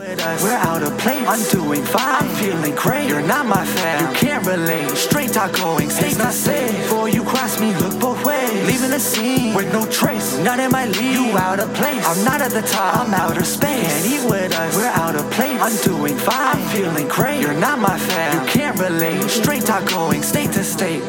We're out of place. I'm doing fine. I'm feeling great. You're not my fan. You can't relate. Straight talk going. Stay not safe. Before you cross me, look both ways. Leaving the scene with no trace. Not in my league. You out of place. I'm not at the top. I'm outer space. Can't eat with us. We're out of place. I'm doing fine. I'm feeling great. You're not my fan. You can't relate. Straight talk going. State to state.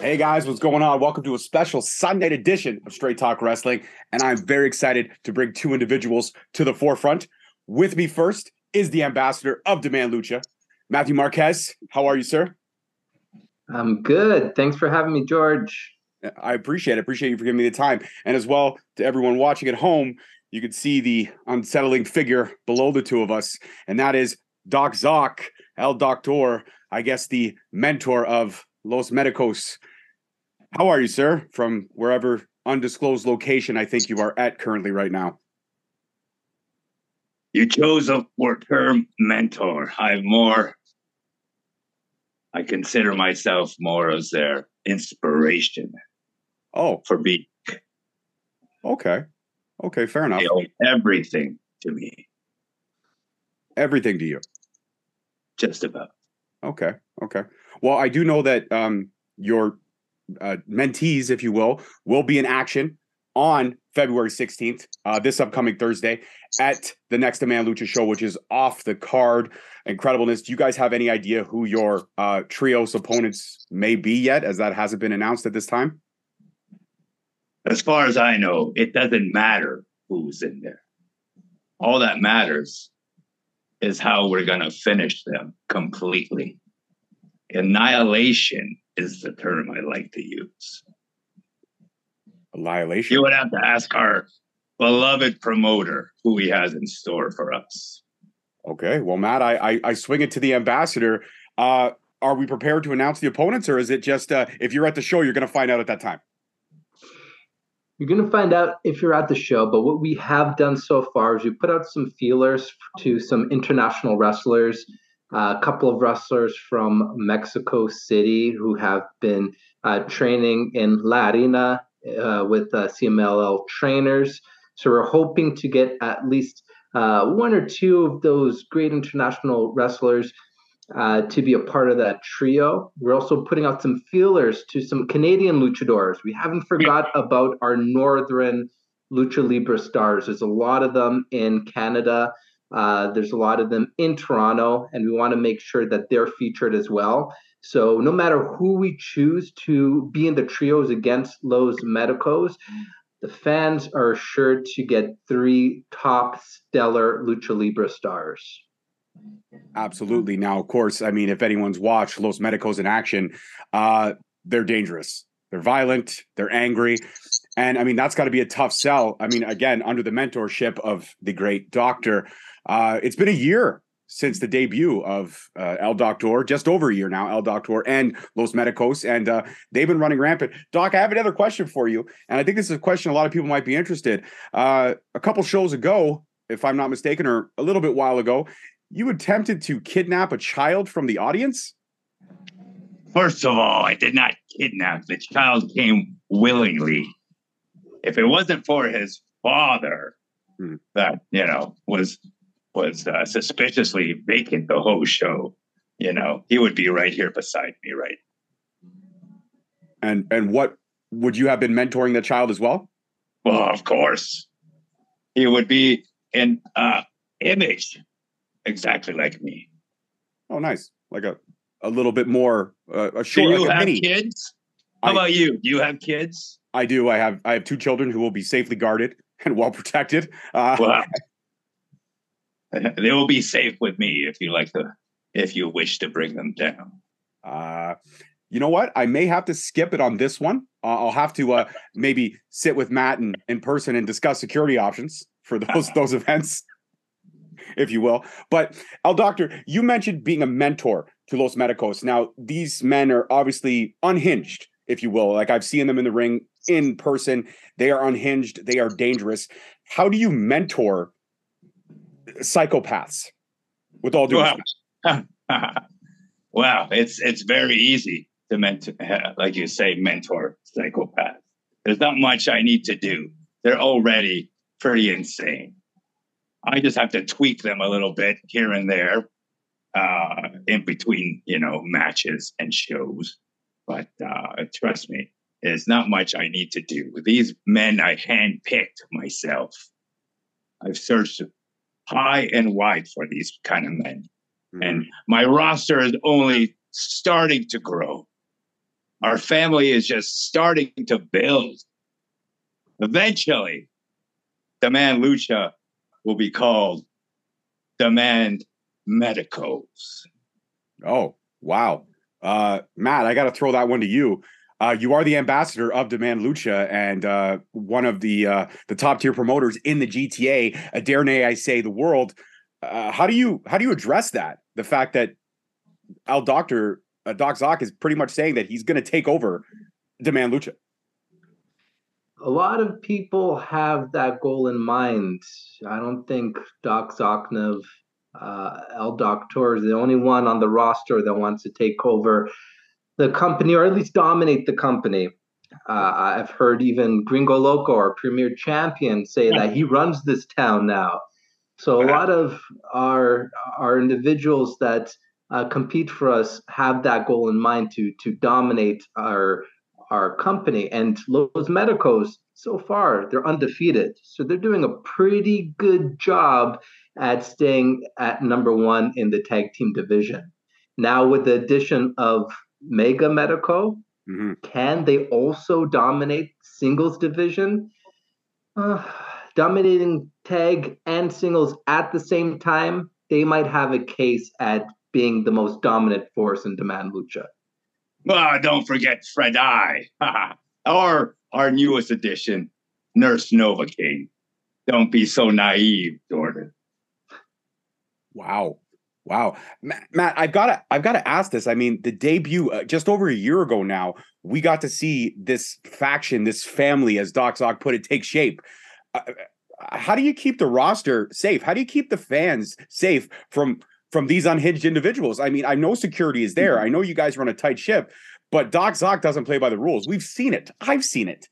Hey guys, what's going on? Welcome to a special Sunday edition of Straight Talk Wrestling. And I'm very excited to bring two individuals to the forefront. With me first is the ambassador of Demand Lucha, Matthew Marquez. How are you, sir? I'm good. Thanks for having me, George. I appreciate it. Appreciate you for giving me the time. And as well to everyone watching at home, you can see the unsettling figure below the two of us, and that is Doc Zoc, El Doctor, I guess the mentor of Los Medicos. How are you, sir? From wherever undisclosed location I think you are at currently right now. You chose a word term mentor. I'm more, I consider myself more as their inspiration Oh, for me. okay. Okay, fair enough. They owe everything to me, Everything to you. just about. Okay. Okay. Well, I do know that um, your uh, mentees, if you will, will be in action on February 16th, uh, this upcoming Thursday, at the Next Demand Lucha show, which is off the card. Incredibleness. Do you guys have any idea who your uh, trios opponents may be yet, as that hasn't been announced at this time? As far as I know, it doesn't matter who's in there. All that matters is how we're going to finish them completely. Annihilation is the term I like to use. Annihilation. You would have to ask our beloved promoter who he has in store for us. Okay. Well, Matt, I, I, I swing it to the ambassador. Uh, are we prepared to announce the opponents, or is it just uh, if you're at the show, you're going to find out at that time? You're going to find out if you're at the show, but what we have done so far is we put out some feelers to some international wrestlers, uh, a couple of wrestlers from Mexico City who have been uh, training in La Arena uh, with uh, CMLL trainers. So we're hoping to get at least uh, one or two of those great international wrestlers uh, to be a part of that trio. We're also putting out some feelers to some Canadian luchadors. We haven't forgot about our northern lucha libre stars. There's a lot of them in Canada. Uh, there's a lot of them in Toronto, and we want to make sure that they're featured as well. So no matter who we choose to be in the trios against Los Medicos, the fans are sure to get three top stellar lucha libre stars. Absolutely. Now, of course, I mean, if anyone's watched Los Medicos in action, uh, they're dangerous. They're violent. They're angry. And I mean, that's got to be a tough sell. I mean, again, under the mentorship of the great doctor, uh, it's been a year since the debut of uh, El Doctor, just over a year now, El Doctor and Los Medicos, and uh, they've been running rampant. Doc, I have another question for you, and I think this is a question a lot of people might be interested. Uh, a couple shows ago, if I'm not mistaken, or a little bit while ago, you attempted to kidnap a child from the audience. First of all, I did not kidnap. The child came willingly. If it wasn't for his father, Hmm. that you know was was uh, suspiciously vacant the whole show, you know, he would be right here beside me, right? And and what would you have been mentoring the child as well? Well, of course, he would be an uh, image exactly like me. Oh, nice. Like a a little bit more uh, a Do you like have mini. kids? How I- about you? Do you have kids? I do. I have I have two children who will be safely guarded and well protected. Uh, Well, they will be safe with me if you like to, if you wish to bring them down. Uh, you know what? I may have to skip it on this one. Uh, I'll have to uh, maybe sit with Matt in, in person and discuss security options for those those events, if you will. But El Doctor, you mentioned being a mentor to Los Medicos. Now, these men are obviously unhinged, if you will. Like I've seen them in the ring in person. They are unhinged. They are dangerous. How do you mentor psychopaths? With all due Wow. respect. wow, it's it's very easy to mentor, like you say, mentor psychopaths. There's not much I need to do. They're already pretty insane. I just have to tweak them a little bit here and there uh, in between, you know, matches and shows. But uh, trust me, there's not much I need to do. These men I handpicked myself. I've searched high and wide for these kind of men. Mm-hmm. And my roster is only starting to grow. Our family is just starting to build. Eventually, Demand Lucha will be called Demand Medicos. Oh, wow. Uh, Matt, I got to throw that one to you. Uh, you are the ambassador of Demand Lucha and uh, one of the uh, the top tier promoters in the GTA. A dare nay I say the world. Uh, how do you how do you address that? The fact that El Doctor uh, Doc Zoc is pretty much saying that he's going to take over Demand Lucha. A lot of people have that goal in mind. I don't think Doc Zocnev, uh, El Doctor is the only one on the roster that wants to take over the company or at least dominate the company. Uh, I've heard even Gringo Loco, our premier champion, say that he runs this town now. So a lot of our our individuals that uh, compete for us have that goal in mind to to dominate our our company. And Los Medicos, so far, they're undefeated. So they're doing a pretty good job at staying at number one in the tag team division. Now, with the addition of Mega Medico, mm-hmm. can they also dominate singles division? Uh, dominating tag and singles at the same time, they might have a case at being the most dominant force in Demand Lucha. Oh, don't forget Fred I, or our newest addition, Nurse Novocaine. Don't be so naive, Jordan. Wow. Wow, Matt, I've got to, I've got to ask this. I mean, the debut uh, just over a year ago now, we got to see this faction, this family, as Doc Zoc put it, take shape. Uh, uh, how do you keep the roster safe? How do you keep the fans safe from from these unhinged individuals? I mean, I know security is there. I know you guys run a tight ship, but Doc Zoc doesn't play by the rules. We've seen it. I've seen it.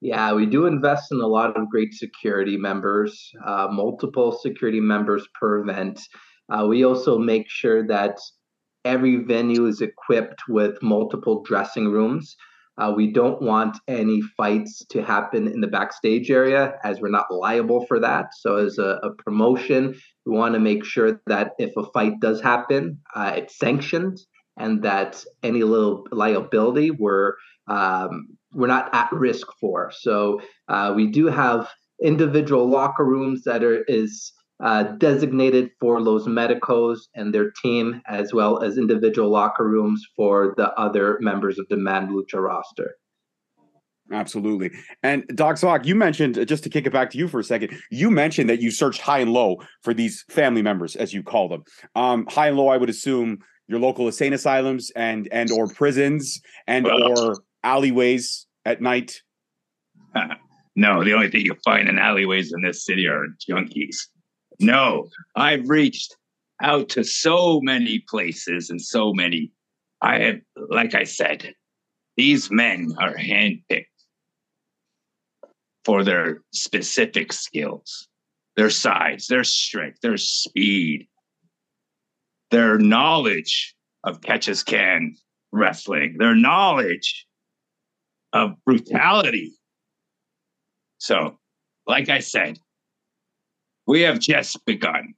Yeah, we do invest in a lot of great security members, uh, multiple security members per event. Uh, we also make sure that every venue is equipped with multiple dressing rooms. Uh, we don't want any fights to happen in the backstage area as we're not liable for that. So, as a, a promotion, we want to make sure that if a fight does happen, uh, it's sanctioned and that any little liability we're um, we're not at risk for. So uh, we do have individual locker rooms that are is uh, designated for Los Medicos and their team, as well as individual locker rooms for the other members of the Man Lucha roster. Absolutely. And Doc Zoc, you mentioned just to kick it back to you for a second. You mentioned that you searched high and low for these family members, as you call them. Um, high and low, I would assume your local insane asylums and and or prisons and or alleyways at night? no, the only thing you find in alleyways in this city are junkies. No, I've reached out to so many places and so many. I have, like I said, these men are handpicked for their specific skills, their size, their strength, their speed, their knowledge of catch as can wrestling, their knowledge of brutality. So, like I said, we have just begun.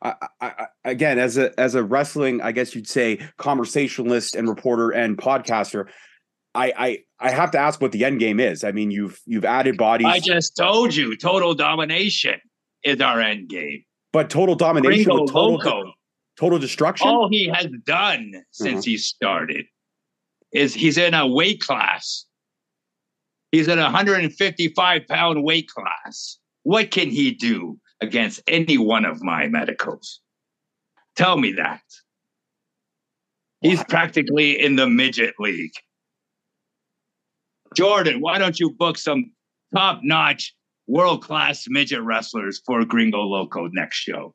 I, I, again, as a as a wrestling, I guess you'd say conversationalist and reporter and podcaster, I, I I have to ask what the end game is. I mean, you've you've added bodies. I just told you, total domination is our end game. But total domination, total, total destruction. All he has done since uh-huh. he started is he's in a weight class. He's in a 155 pound weight class. What can he do against any one of my medicals? Tell me that. He's practically in the midget league. Jordan, why don't you book some top notch, world class midget wrestlers for Gringo Loco next show?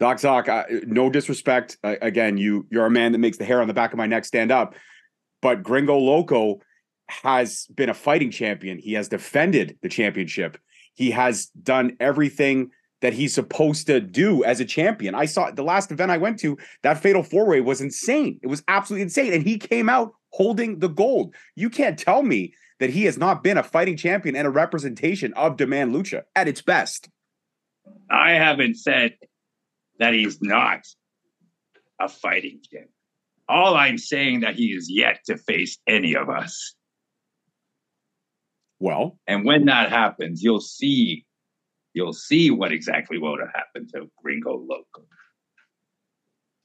Doc Zoc, no disrespect. Again, you you're a man that makes the hair on the back of my neck stand up. But Gringo Loco, has been a fighting champion. He has defended the championship. He has done everything that he's supposed to do as a champion. I saw the last event I went to, that fatal four way was insane. It was absolutely insane. And he came out holding the gold. You can't tell me that he has not been a fighting champion and a representation of Demand Lucha at its best. I haven't said that he's not a fighting champion. All I'm saying that he is yet to face any of us. Well, and when that happens, you'll see, you'll see what exactly would have happened to Gringo Loco.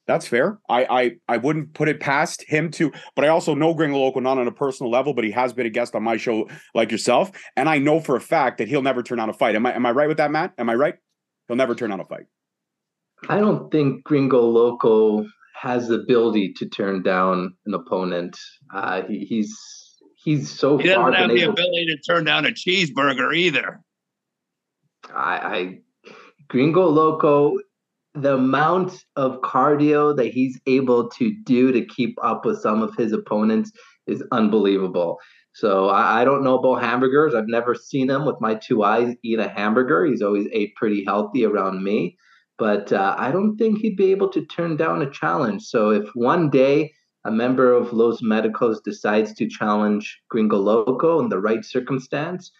That's fair. I, I I wouldn't put it past him to, but I also know Gringo Loco not on a personal level, but he has been a guest on my show like yourself, and I know for a fact that he'll never turn on a fight. Am I am I right with that, Matt? Am I right? He'll never turn on a fight. I don't think Gringo Loco has the ability to turn down an opponent. Uh, he, he's he's so he doesn't have the ability to turn down a cheeseburger either. I, I Gringo Loco, the amount of cardio that he's able to do to keep up with some of his opponents is unbelievable. So I, I don't know about hamburgers. I've never seen him with my two eyes eat a hamburger. He's always ate pretty healthy around me, but uh, I don't think he'd be able to turn down a challenge. So if one day a member of Los Medicos decides to challenge Gringo Loco in the right circumstance,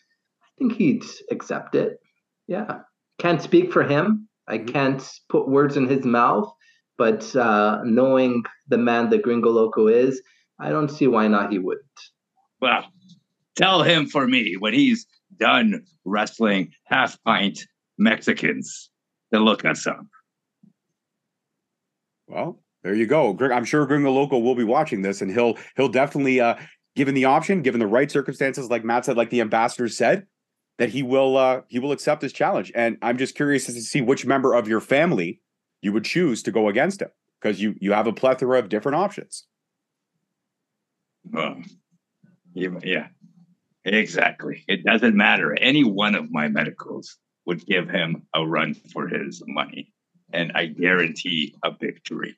I think he'd accept it. Yeah. Can't speak for him. I mm-hmm. can't put words in his mouth, but uh, knowing the man that Gringo Loco is, I don't see why not he wouldn't. Well, tell him for me when he's done wrestling half pint Mexicans to look us up. Well, there you go. I'm sure Gringo Loco will be watching this, and he'll he'll definitely, uh, given the option, given the right circumstances, like Matt said, like the ambassador said, that he will uh, he will accept this challenge. And I'm just curious to see which member of your family you would choose to go against him because you you have a plethora of different options. Yeah, yeah, exactly. It doesn't matter. Any one of my medicals would give him a run for his money, and I guarantee a victory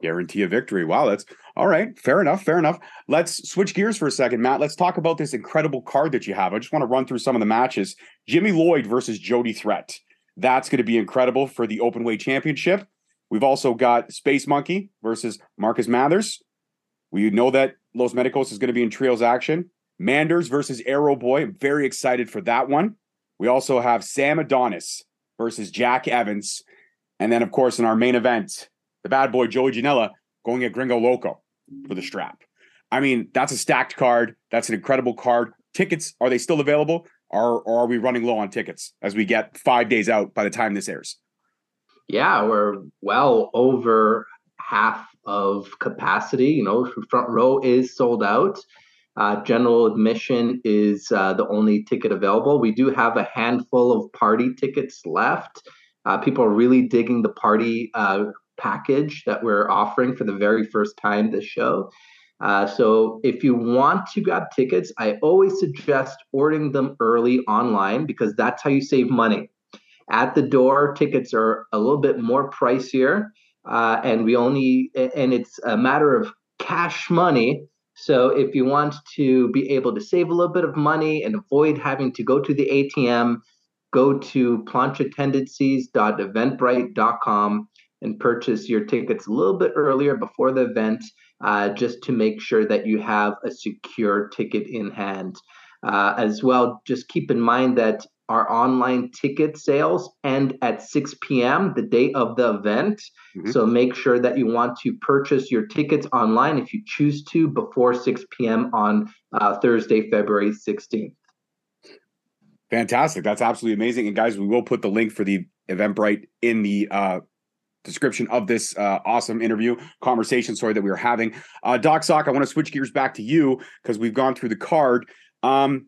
guarantee a victory. Wow, that's all right. Fair enough. Fair enough. Let's switch gears for a second, Matt. Let's talk about this incredible card that you have. I just want to run through some of the matches. Jimmy Lloyd versus Jody Threat. That's going to be incredible for the open weight championship. We've also got Space Monkey versus Marcus Mathers. We know that Los Medicos is going to be in trios action. Manders versus Aero Boy. I'm very excited for that one. We also have Sam Adonis versus Jack Evans. And then, of course, in our main event, the bad boy Joey Janela going at Gringo Loco for the strap. I mean, that's a stacked card. That's an incredible card. Tickets, are they still available? Or, or are we running low on tickets as we get five days out by the time this airs? Yeah, we're well over half of capacity. You know, front row is sold out. Uh, general admission is uh, the only ticket available. We do have a handful of party tickets left. Uh, people are really digging the party uh, package that we're offering for the very first time this show. Uh, so if you want to grab tickets, I always suggest ordering them early online because that's how you save money. At the door, tickets are a little bit more pricier, uh, and we only and it's a matter of cash money. So if you want to be able to save a little bit of money and avoid having to go to the ATM, go to planchatendencies.eventbrite.com and purchase your tickets a little bit earlier before the event uh, just to make sure that you have a secure ticket in hand. Uh, as well, just keep in mind that our online ticket sales end at 6 p.m. the day of the event. Mm-hmm. So make sure that you want to purchase your tickets online if you choose to before 6 p.m. on uh, Thursday, February 16th. Fantastic. That's absolutely amazing. And guys, we will put the link for the Eventbrite in the uh, description of this uh, awesome interview conversation sorry that we were having uh, doc sock i want to switch gears back to you because we've gone through the card um,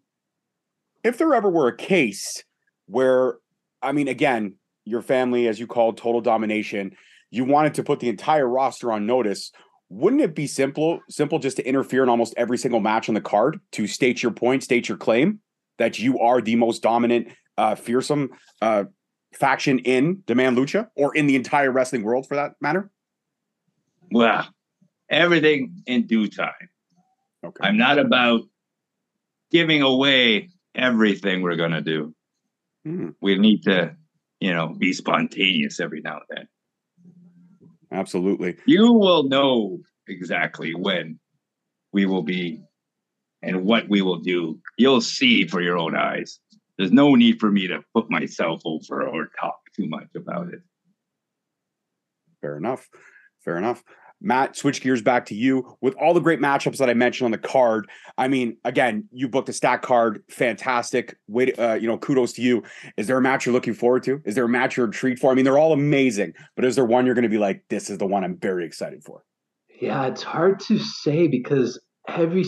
if there ever were a case where i mean again your family as you called total domination you wanted to put the entire roster on notice wouldn't it be simple simple just to interfere in almost every single match on the card to state your point state your claim that you are the most dominant uh, fearsome uh, faction in Demand Lucha or in the entire wrestling world for that matter? Well, everything in due time. Okay. I'm not about giving away everything we're going to do. Mm. We need to, you know, be spontaneous every now and then. Absolutely. You will know exactly when we will be and what we will do. You'll see for your own eyes. There's no need for me to put myself over or talk too much about it. Fair enough. Fair enough. Matt, switch gears back to you with all the great matchups that I mentioned on the card. I mean, again, you booked a stack card, fantastic. Wait, uh, you know, kudos to you. Is there a match you're looking forward to? Is there a match you're intrigued for? I mean, they're all amazing, but is there one you're going to be like, this is the one I'm very excited for? Yeah, it's hard to say because every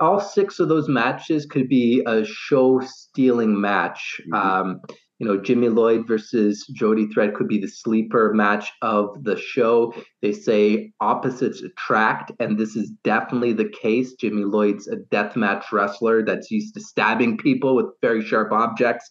all six of those matches could be a show stealing match. Mm-hmm. Um, you know, Jimmy Lloyd versus Jody Threat could be the sleeper match of the show. They say opposites attract, and this is definitely the case. Jimmy Lloyd's a deathmatch wrestler that's used to stabbing people with very sharp objects.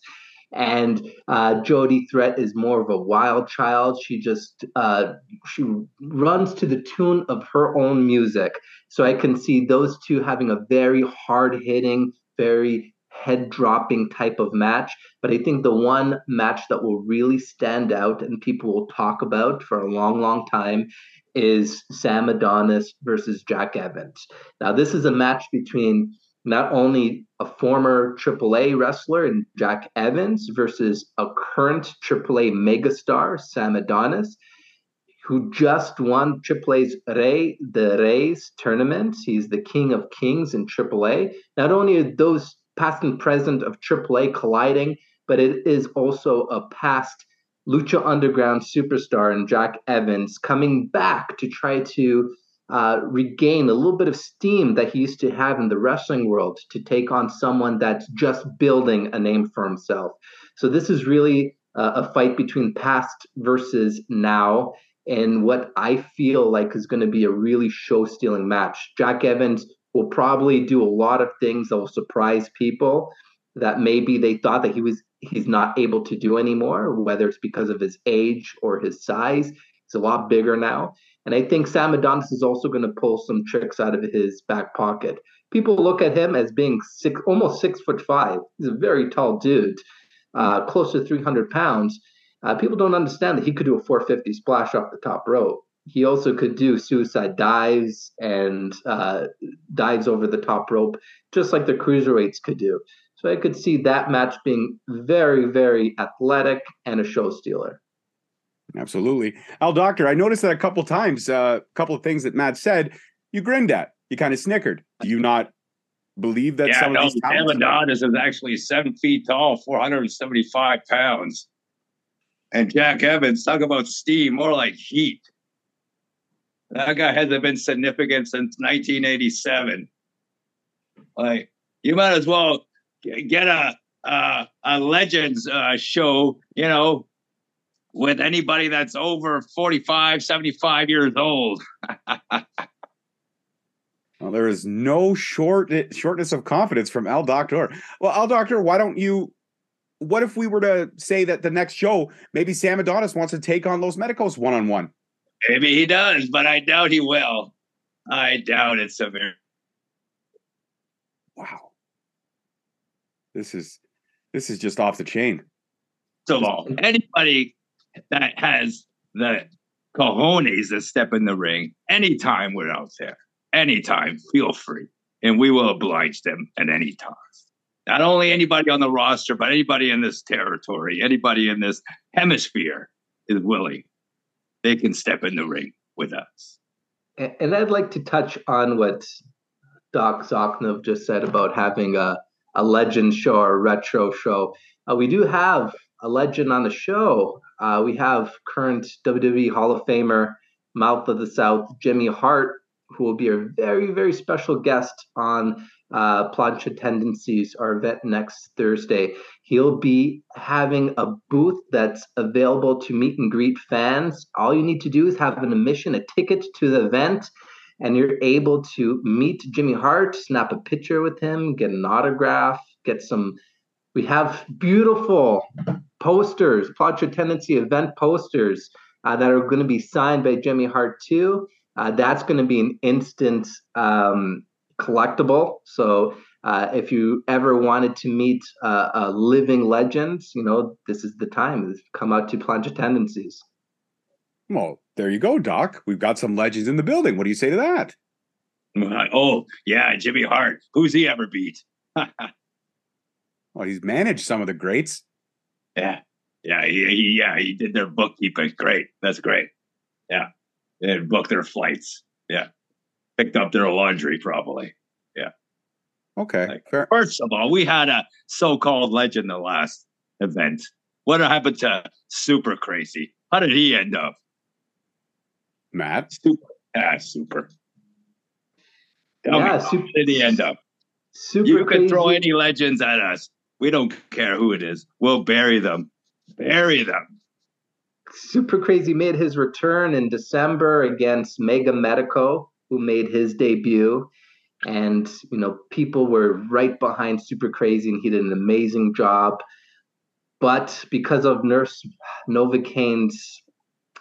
And uh, Jody Threat is more of a wild child. She just uh, she runs to the tune of her own music. So I can see those two having a very hard hitting, very head dropping type of match. But I think the one match that will really stand out and people will talk about for a long, long time is Sam Adonis versus Jack Evans. Now, this is a match between not only a former AAA wrestler in Jack Evans versus a current AAA megastar, Sam Adonis, who just won AAA's Rey de Reyes tournament. He's the king of kings in AAA. Not only are those past and present of AAA colliding, but it is also a past Lucha Underground superstar and Jack Evans coming back to try to uh, regain a little bit of steam that he used to have in the wrestling world to take on someone that's just building a name for himself. So this is really uh, a fight between past versus now, and what I feel like is going to be a really show-stealing match. Jack Evans will probably do a lot of things that will surprise people that maybe they thought that he was he's not able to do anymore, whether it's because of his age or his size. He's a lot bigger now. And I think Sam Adonis is also going to pull some tricks out of his back pocket. People look at him as being six, almost six foot five. He's a very tall dude, uh, close to 300 pounds. Uh, people don't understand that he could do a 450 splash off the top rope. He also could do suicide dives and uh, dives over the top rope, just like the cruiserweights could do. So I could see that match being very, very athletic and a show stealer. Absolutely. El Doctor, I noticed that a couple times, a uh, couple of things that Matt said, you grinned at. You kind of snickered. Do you not believe that yeah, some no, of these talents... Adonis is actually seven feet tall, 475 pounds. And Jack Evans, talk about steam, more like heat. That guy hasn't been significant since 1987. Like, you might as well get a a, a legends uh, show, you know, with anybody that's over 45, 75 years old. well, there is no short shortness of confidence from El Doctor. Well, El Doctor, why don't you? What if we were to say that the next show, maybe Sam Adonis wants to take on Los Medicos one on one? Maybe he does, but I doubt he will. I doubt it severe. Wow. This is this is just off the chain. So anybody that has the cojones to step in the ring anytime we're out there. Anytime, feel free. And we will oblige them at any time. Not only anybody on the roster, but anybody in this territory, anybody in this hemisphere is willing. They can step in the ring with us. And I'd like to touch on what Doc Zoknov just said about having a, a legend show or a retro show. Uh, we do have a legend on the show. Uh, we have current WWE Hall of Famer, Mouth of the South, Jimmy Hart, who will be a very, very special guest on uh, Plancha Tendencies, our event next Thursday. He'll be having a booth that's available to meet and greet fans. All you need to do is have an admission, a ticket to the event, and you're able to meet Jimmy Hart, snap a picture with him, get an autograph, get some. We have beautiful posters, Plancha Tendency event posters uh, that are going to be signed by Jimmy Hart too. Uh, that's going to be an instant um, collectible. So uh, if you ever wanted to meet uh, a living legend, you know this is the time. Come out to Plancha Tendencies. Well, there you go, Doc. We've got some legends in the building. What do you say to that? Oh yeah, Jimmy Hart. Who's he ever beat? well, he's managed some of the greats. Yeah, yeah, he, he yeah he did their bookkeeping. Great, that's great. Yeah, they booked their flights. Yeah, picked up their laundry probably. Yeah. Okay. Like, fair. First of all, we had a so-called legend the last event. What happened to Super Crazy? How did he end up? Matt. Super. Yeah, super. Tell yeah, me, super, did he end up? Super you can throw any legends at us. We don't care who it is. We'll bury them. Bury them. Super Crazy made his return in December against Mega Medico, who made his debut. And, you know, people were right behind Super Crazy, and he did an amazing job. But because of Nurse Novocaine's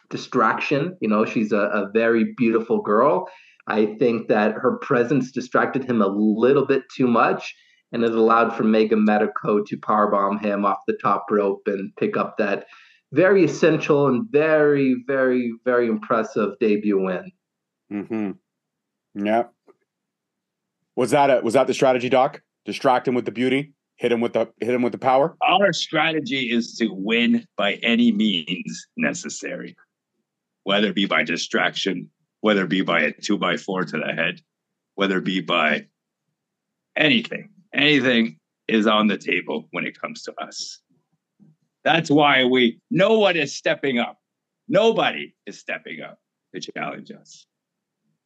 distraction, you know, she's a, a very beautiful girl. I think that her presence distracted him a little bit too much, and it allowed for Mega Medico to powerbomb him off the top rope and pick up that very essential and very, very, very impressive debut win. Mm-hmm. Yeah. Was that a was that the strategy, Doc? Distract him with the beauty, hit him with the hit him with the power. Our strategy is to win by any means necessary, whether it be by distraction, whether it be by a two by four to the head, whether it be by anything. Anything is on the table when it comes to us. That's why we, no one is stepping up. Nobody is stepping up to challenge us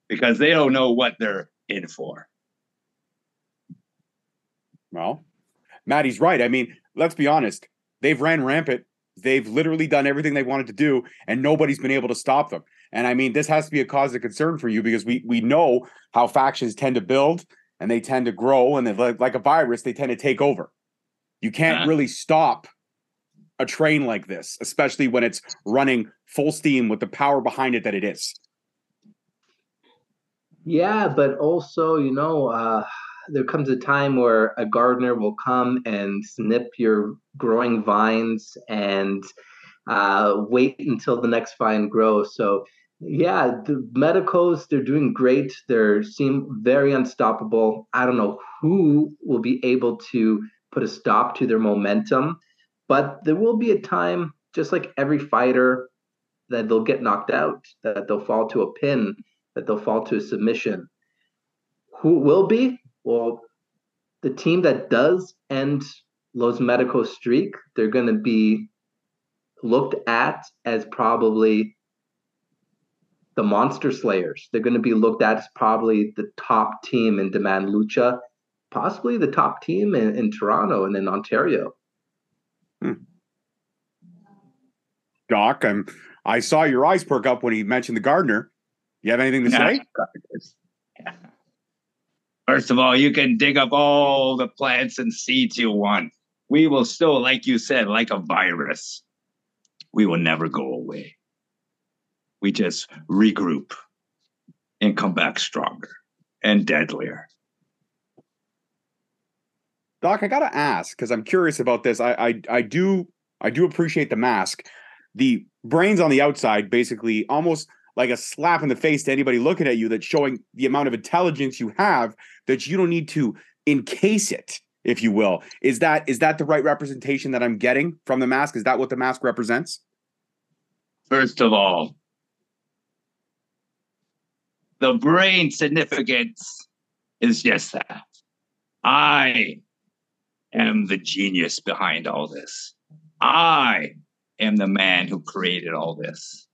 because they don't know what they're in for. Well, Maddie's right. I mean, let's be honest. They've ran rampant. They've literally done everything they wanted to do, and nobody's been able to stop them. And I mean, this has to be a cause of concern for you because we we know how factions tend to build and they tend to grow, and like, like a virus, they tend to take over. You can't uh-huh. really stop a train like this, especially when it's running full steam with the power behind it that it is. Yeah, but also, you know, uh, there comes a time where a gardener will come and snip your growing vines and uh, wait until the next vine grows. So, yeah, the medicos they're doing great. They seem very unstoppable. I don't know who will be able to put a stop to their momentum but there will be a time, just like every fighter, that they'll get knocked out, that they'll fall to a pin, that they'll fall to a submission. Who will be? Well, the team that does end Los Medicos streak, they're going to be looked at as probably the Monster Slayers. They're going to be looked at as probably the top team in Demand Lucha, possibly the top team in, in Toronto and in Ontario. Hmm. Doc, I'm. I saw your eyes perk up when he mentioned the gardener. You have anything to say? First of all, you can dig up all the plants and seeds you want. We will still, like you said, like a virus, we will never go away. We just regroup and come back stronger and deadlier. Doc, I gotta ask because I'm curious about this. I, I I do I do appreciate the mask. The brains on the outside, basically, almost like a slap in the face to anybody looking at you. That's showing the amount of intelligence you have that you don't need to encase it, if you will. Is that is that the right representation that I'm getting from the mask? Is that what the mask represents? First of all, the brain significance is just that. I am the genius behind all this. I am the man who created all this.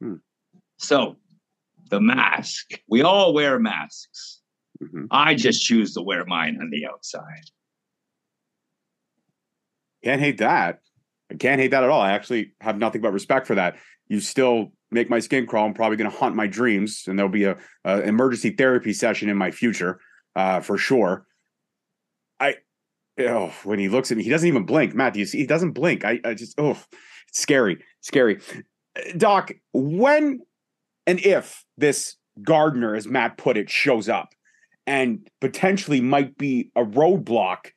Hmm. So, the mask, we all wear masks. Mm-hmm. I just choose to wear mine on the outside. Can't hate that. I can't hate that at all. I actually have nothing but respect for that. You still make my skin crawl. I'm probably going to haunt my dreams, and there'll be a, a emergency therapy session in my future uh, for sure. I oh, when he looks at me, he doesn't even blink. Matt, do you see? He doesn't blink. I, I just, oh, it's scary, scary. Doc, when and if this gardener, as Matt put it, shows up, and potentially might be a roadblock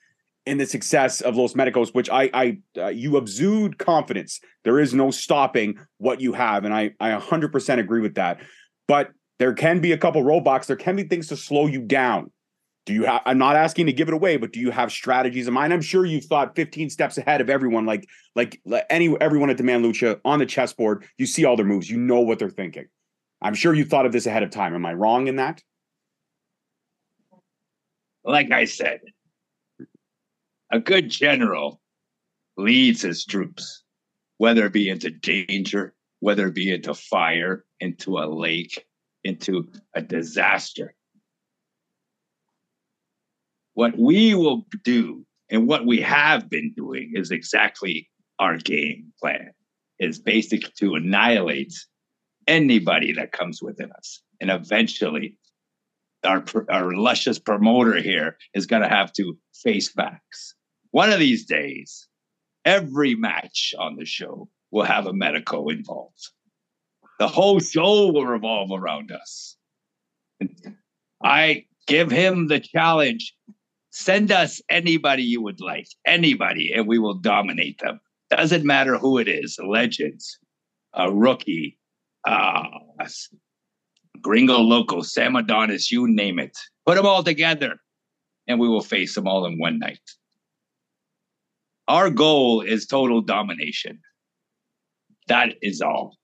in the success of Los Medicos, which I, I, uh, you exude confidence. There is no stopping what you have, and I, I 100% agree with that. But there can be a couple roadblocks. There can be things to slow you down. Do you have? I'm not asking to give it away, but do you have strategies in mind? I'm sure you've thought 15 steps ahead of everyone, like like, any everyone at Demand Lucha on the chessboard. You see all their moves. You know what they're thinking. I'm sure you thought of this ahead of time. Am I wrong in that? Like I said, a good general leads his troops, whether it be into danger, whether it be into fire, into a lake, into a disaster. What we will do and what we have been doing is exactly our game plan is basically to annihilate anybody that comes within us. And eventually, our, our luscious promoter here is going to have to face facts. One of these days, every match on the show will have a medico involved. The whole show will revolve around us. I give him the challenge send us anybody you would like, anybody, and we will dominate them. Doesn't matter who it is, legends, a rookie, uh, Gringo Loco, Sam Adonis, you name it. Put them all together, and we will face them all in one night. Our goal is total domination. That is all.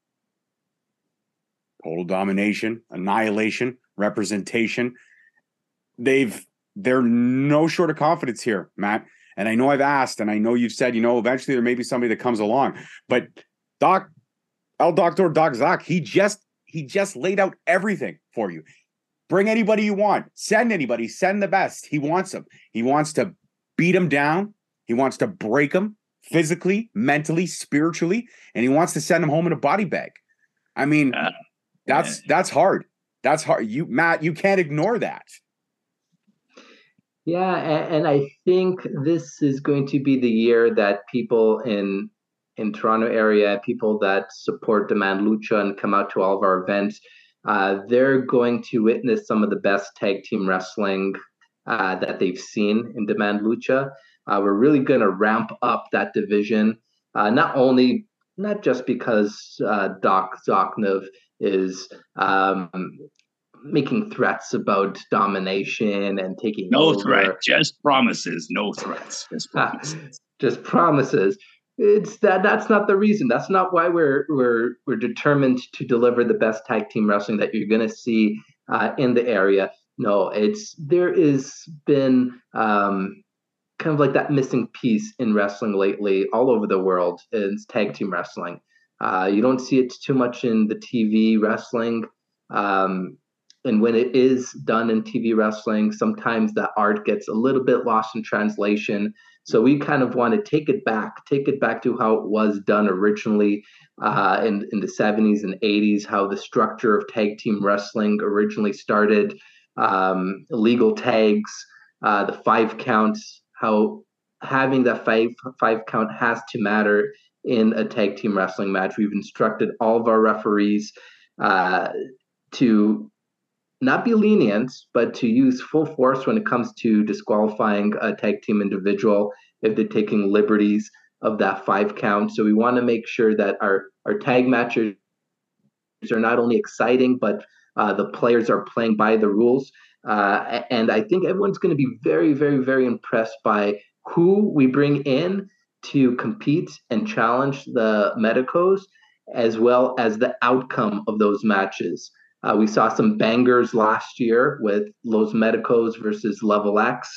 Total domination, annihilation, representation. They've they're no short of confidence here, Matt. And I know I've asked, and I know you've said, you know, eventually there may be somebody that comes along. But Doc, El Doctor Doc Zach, he just he just laid out everything for you. Bring anybody you want. Send anybody. Send the best. He wants them. He wants to beat them down. He wants to break them physically, mentally, spiritually, and he wants to send them home in a body bag. I mean, uh, that's that's hard. That's hard. You Matt, you can't ignore that. Yeah, and, and, I think this is going to be the year that people in in Toronto area, people that support Demand Lucha and come out to all of our events, uh, they're going to witness some of the best tag team wrestling uh, that they've seen in Demand Lucha. Uh, we're really going to ramp up that division, uh, not only not just because uh, Doc Zoknov is um, making threats about domination and taking no over. threat, just promises, no threats, just promises. just promises. It's that that's not the reason. That's not why we're we're we're determined to deliver the best tag team wrestling that you're going to see uh, in the area. No, it's there is been um, kind of like that missing piece in wrestling lately all over the world is tag team wrestling. Uh, you don't see it too much in the TV wrestling. Um, and when it is done in TV wrestling, sometimes that art gets a little bit lost in translation. So we kind of want to take it back, take it back to how it was done originally uh, in in the 70s and 80s, how the structure of tag team wrestling originally started, um, tags, uh, the five counts, how having that five five count has to matter in a tag team wrestling match. We've instructed all of our referees uh, to not be lenient, but to use full force when it comes to disqualifying a tag team individual if they're taking liberties of that five count. So we want to make sure that our, our tag matches are not only exciting, but uh, the players are playing by the rules. Uh, and I think everyone's going to be very, very, very impressed by who we bring in to compete and challenge the Medicos, as well as the outcome of those matches. Uh, we saw some bangers last year with Los Medicos versus Level X,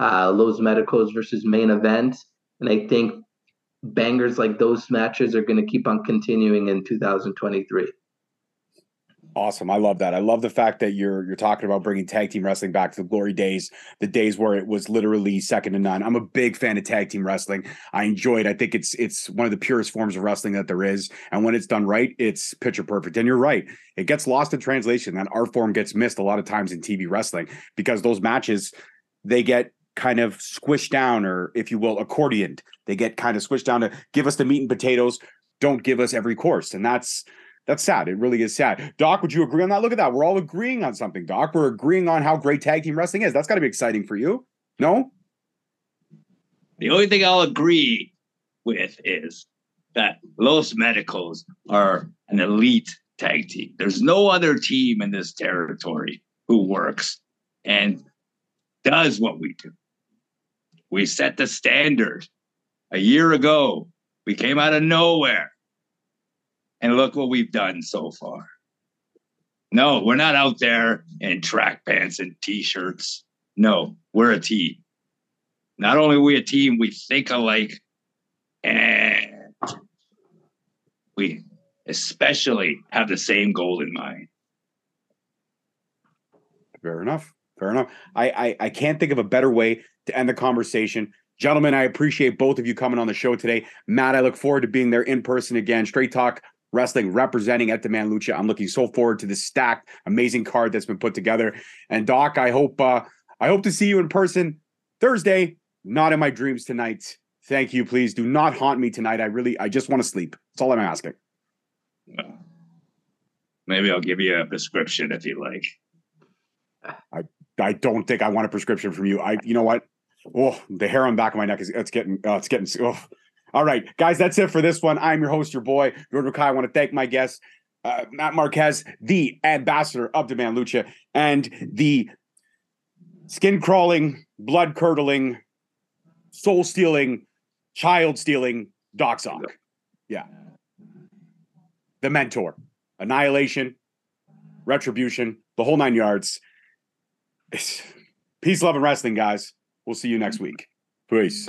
uh, Los Medicos versus Main Event. And I think bangers like those matches are going to keep on continuing in 2023. Awesome. I love that. I love the fact that you're you're talking about bringing tag team wrestling back to the glory days, the days where it was literally second to none. I'm a big fan of tag team wrestling. I enjoy it. I think it's it's one of the purest forms of wrestling that there is, and when it's done right, it's picture perfect. And you're right. It gets lost in translation. That art form gets missed a lot of times in TV wrestling because those matches they get kind of squished down or if you will accordioned. They get kind of squished down to give us the meat and potatoes, don't give us every course. And that's that's sad. It really is sad. Doc, would you agree on that? Look at that. We're all agreeing on something, Doc. We're agreeing on how great tag team wrestling is. That's got to be exciting for you. No? The only thing I'll agree with is that Los Medicos are an elite tag team. There's no other team in this territory who works and does what we do. We set the standard. A year ago, we came out of nowhere. And look what we've done so far. No, we're not out there in track pants and t shirts. No, we're a team. Not only we a team, we think alike and we especially have the same goal in mind. Fair enough. Fair enough. I, I I can't think of a better way to end the conversation. Gentlemen, I appreciate both of you coming on the show today. Matt, I look forward to being there in person again. Straight Talk Wrestling representing at Demand Lucha. I'm looking so forward to this stacked, amazing card that's been put together. And Doc, I hope uh, I hope to see you in person Thursday. Not in my dreams tonight. Thank you. Please do not haunt me tonight. I really, I just want to sleep. That's all I'm asking. Well, maybe I'll give you a prescription if you like. I I don't think I want a prescription from you. I you know what? Oh, the hair on the back of my neck is it's getting uh, it's getting oh. All right, guys, that's it for this one. I'm your host, your boy, Jordan Kai. I want to thank my guest, uh, Matt Marquez, the ambassador of Demand Lucha, and the skin crawling, blood curdling, soul stealing, child stealing Doc Sock. Yeah. The mentor, annihilation, retribution, the whole nine yards. Peace, love, and wrestling, guys. We'll see you next week. Peace.